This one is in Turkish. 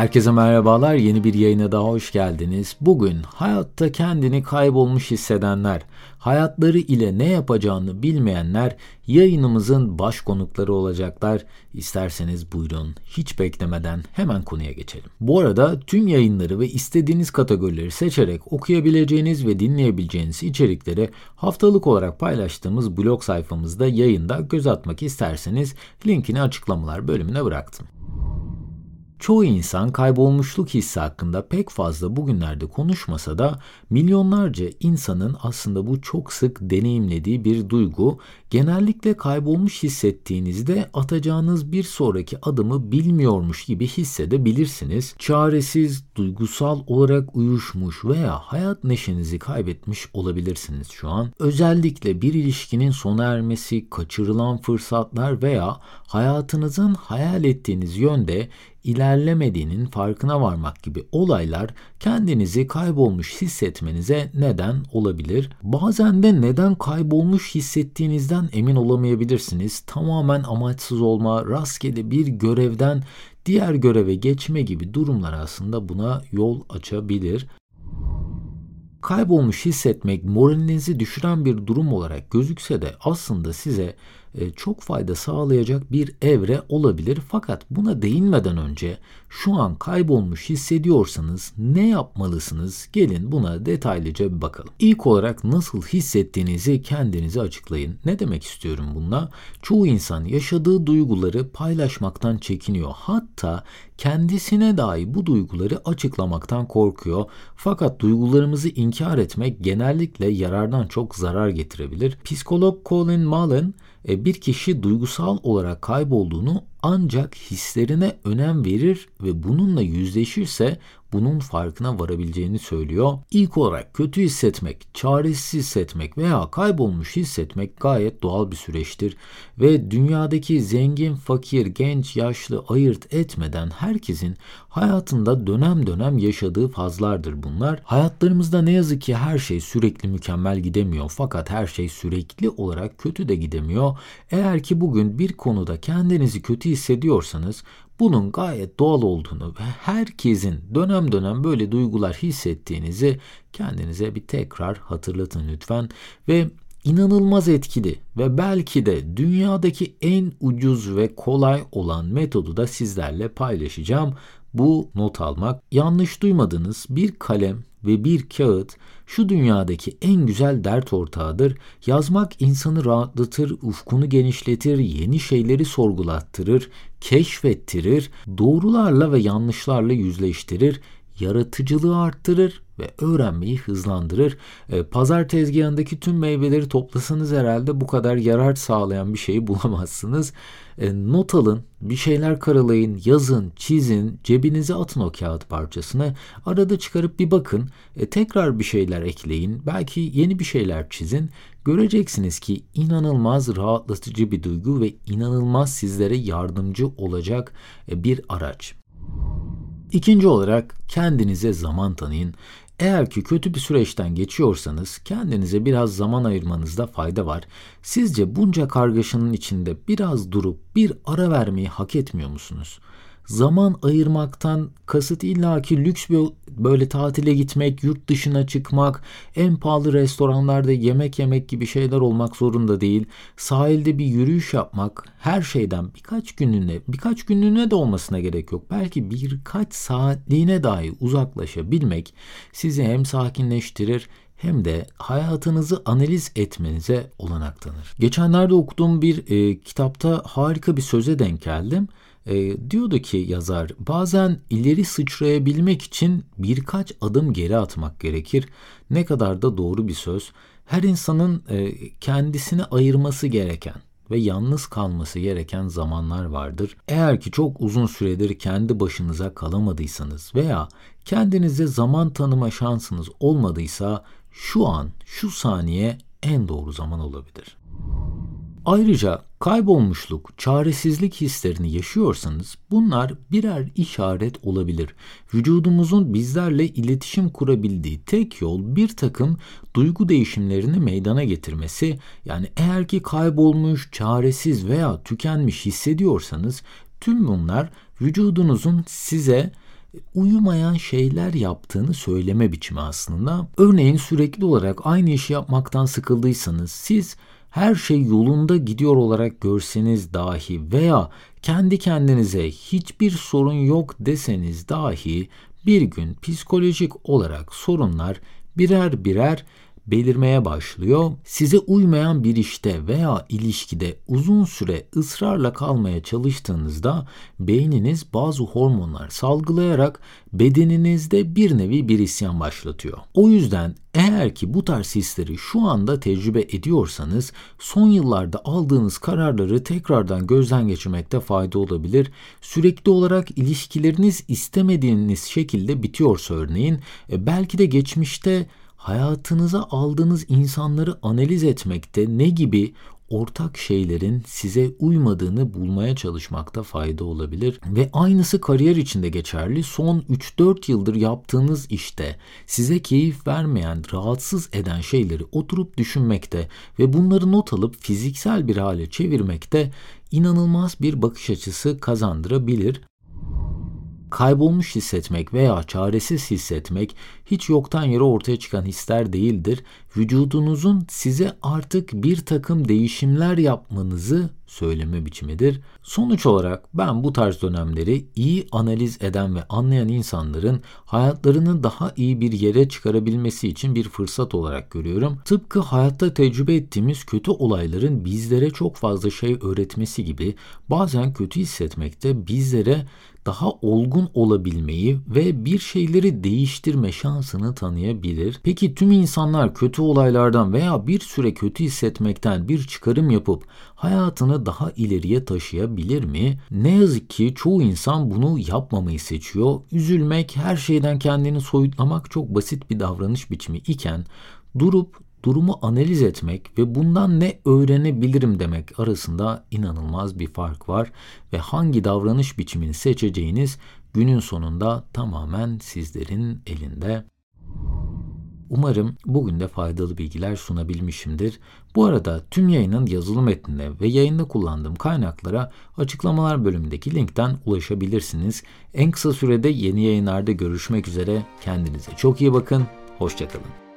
Herkese merhabalar. Yeni bir yayına daha hoş geldiniz. Bugün hayatta kendini kaybolmuş hissedenler, hayatları ile ne yapacağını bilmeyenler yayınımızın baş konukları olacaklar. İsterseniz buyurun. Hiç beklemeden hemen konuya geçelim. Bu arada tüm yayınları ve istediğiniz kategorileri seçerek okuyabileceğiniz ve dinleyebileceğiniz içerikleri haftalık olarak paylaştığımız blog sayfamızda yayında göz atmak isterseniz linkini açıklamalar bölümüne bıraktım. Çoğu insan kaybolmuşluk hissi hakkında pek fazla bugünlerde konuşmasa da milyonlarca insanın aslında bu çok sık deneyimlediği bir duygu. Genellikle kaybolmuş hissettiğinizde atacağınız bir sonraki adımı bilmiyormuş gibi hissedebilirsiniz. Çaresiz, duygusal olarak uyuşmuş veya hayat neşenizi kaybetmiş olabilirsiniz şu an. Özellikle bir ilişkinin sona ermesi, kaçırılan fırsatlar veya hayatınızın hayal ettiğiniz yönde ilerlemediğinin farkına varmak gibi olaylar kendinizi kaybolmuş hissetmenize neden olabilir. Bazen de neden kaybolmuş hissettiğinizden emin olamayabilirsiniz. Tamamen amaçsız olma, rastgele bir görevden diğer göreve geçme gibi durumlar aslında buna yol açabilir. Kaybolmuş hissetmek moralinizi düşüren bir durum olarak gözükse de aslında size çok fayda sağlayacak bir evre olabilir. Fakat buna değinmeden önce şu an kaybolmuş hissediyorsanız ne yapmalısınız? Gelin buna detaylıca bir bakalım. İlk olarak nasıl hissettiğinizi kendinize açıklayın. Ne demek istiyorum bununla? Çoğu insan yaşadığı duyguları paylaşmaktan çekiniyor. Hatta kendisine dahi bu duyguları açıklamaktan korkuyor. Fakat duygularımızı inkar etmek genellikle yarardan çok zarar getirebilir. Psikolog Colin Mullen e, bir kişi duygusal olarak kaybolduğunu ancak hislerine önem verir ve bununla yüzleşirse bunun farkına varabileceğini söylüyor. İlk olarak kötü hissetmek, çaresiz hissetmek veya kaybolmuş hissetmek gayet doğal bir süreçtir ve dünyadaki zengin, fakir, genç, yaşlı ayırt etmeden herkesin hayatında dönem dönem yaşadığı fazlardır bunlar. Hayatlarımızda ne yazık ki her şey sürekli mükemmel gidemiyor fakat her şey sürekli olarak kötü de gidemiyor. Eğer ki bugün bir konuda kendinizi kötü hissediyorsanız bunun gayet doğal olduğunu ve herkesin dönem dönem böyle duygular hissettiğinizi kendinize bir tekrar hatırlatın lütfen ve inanılmaz etkili ve belki de dünyadaki en ucuz ve kolay olan metodu da sizlerle paylaşacağım. Bu not almak. Yanlış duymadınız. Bir kalem ve bir kağıt şu dünyadaki en güzel dert ortağıdır. Yazmak insanı rahatlatır, ufkunu genişletir, yeni şeyleri sorgulattırır, keşfettirir, doğrularla ve yanlışlarla yüzleştirir, yaratıcılığı arttırır ve öğrenmeyi hızlandırır. E, pazar tezgahındaki tüm meyveleri toplasanız herhalde bu kadar yarar sağlayan bir şeyi bulamazsınız. E, not alın, bir şeyler karalayın, yazın, çizin, cebinize atın o kağıt parçasını. Arada çıkarıp bir bakın, e, tekrar bir şeyler ekleyin, belki yeni bir şeyler çizin. Göreceksiniz ki inanılmaz rahatlatıcı bir duygu ve inanılmaz sizlere yardımcı olacak bir araç. İkinci olarak kendinize zaman tanıyın. Eğer ki kötü bir süreçten geçiyorsanız kendinize biraz zaman ayırmanızda fayda var. Sizce bunca kargaşanın içinde biraz durup bir ara vermeyi hak etmiyor musunuz? Zaman ayırmaktan kasıt illaki lüks bir böyle tatile gitmek, yurt dışına çıkmak, en pahalı restoranlarda yemek yemek gibi şeyler olmak zorunda değil. Sahilde bir yürüyüş yapmak, her şeyden birkaç günlüğüne, birkaç günlüğüne de olmasına gerek yok. Belki birkaç saatliğine dahi uzaklaşabilmek sizi hem sakinleştirir hem de hayatınızı analiz etmenize olanak tanır. Geçenlerde okuduğum bir e, kitapta harika bir söze denk geldim. E, diyordu ki yazar bazen ileri sıçrayabilmek için birkaç adım geri atmak gerekir. Ne kadar da doğru bir söz. Her insanın e, kendisini ayırması gereken ve yalnız kalması gereken zamanlar vardır. Eğer ki çok uzun süredir kendi başınıza kalamadıysanız veya kendinize zaman tanıma şansınız olmadıysa şu an, şu saniye en doğru zaman olabilir. Ayrıca kaybolmuşluk, çaresizlik hislerini yaşıyorsanız bunlar birer işaret olabilir. Vücudumuzun bizlerle iletişim kurabildiği tek yol bir takım duygu değişimlerini meydana getirmesi. Yani eğer ki kaybolmuş, çaresiz veya tükenmiş hissediyorsanız tüm bunlar vücudunuzun size uyumayan şeyler yaptığını söyleme biçimi aslında. Örneğin sürekli olarak aynı işi yapmaktan sıkıldıysanız siz her şey yolunda gidiyor olarak görseniz dahi veya kendi kendinize hiçbir sorun yok deseniz dahi bir gün psikolojik olarak sorunlar birer birer belirmeye başlıyor. Size uymayan bir işte veya ilişkide uzun süre ısrarla kalmaya çalıştığınızda beyniniz bazı hormonlar salgılayarak bedeninizde bir nevi bir isyan başlatıyor. O yüzden eğer ki bu tarz hisleri şu anda tecrübe ediyorsanız son yıllarda aldığınız kararları tekrardan gözden geçirmekte fayda olabilir. Sürekli olarak ilişkileriniz istemediğiniz şekilde bitiyorsa örneğin e, belki de geçmişte hayatınıza aldığınız insanları analiz etmekte ne gibi ortak şeylerin size uymadığını bulmaya çalışmakta fayda olabilir ve aynısı kariyer içinde geçerli. Son 3-4 yıldır yaptığınız işte size keyif vermeyen, rahatsız eden şeyleri oturup düşünmekte ve bunları not alıp fiziksel bir hale çevirmekte inanılmaz bir bakış açısı kazandırabilir. Kaybolmuş hissetmek veya çaresiz hissetmek hiç yoktan yere ortaya çıkan hisler değildir. Vücudunuzun size artık bir takım değişimler yapmanızı söyleme biçimidir. Sonuç olarak ben bu tarz dönemleri iyi analiz eden ve anlayan insanların hayatlarını daha iyi bir yere çıkarabilmesi için bir fırsat olarak görüyorum. Tıpkı hayatta tecrübe ettiğimiz kötü olayların bizlere çok fazla şey öğretmesi gibi bazen kötü hissetmekte bizlere daha olgun olabilmeyi ve bir şeyleri değiştirme şansını tanıyabilir. Peki tüm insanlar kötü olaylardan veya bir süre kötü hissetmekten bir çıkarım yapıp hayatını daha ileriye taşıyabilir mi? Ne yazık ki çoğu insan bunu yapmamayı seçiyor. Üzülmek, her şeyden kendini soyutlamak çok basit bir davranış biçimi iken durup durumu analiz etmek ve bundan ne öğrenebilirim demek arasında inanılmaz bir fark var ve hangi davranış biçimini seçeceğiniz günün sonunda tamamen sizlerin elinde. Umarım bugün de faydalı bilgiler sunabilmişimdir. Bu arada tüm yayının yazılı metnine ve yayında kullandığım kaynaklara açıklamalar bölümündeki linkten ulaşabilirsiniz. En kısa sürede yeni yayınlarda görüşmek üzere. Kendinize çok iyi bakın. Hoşçakalın.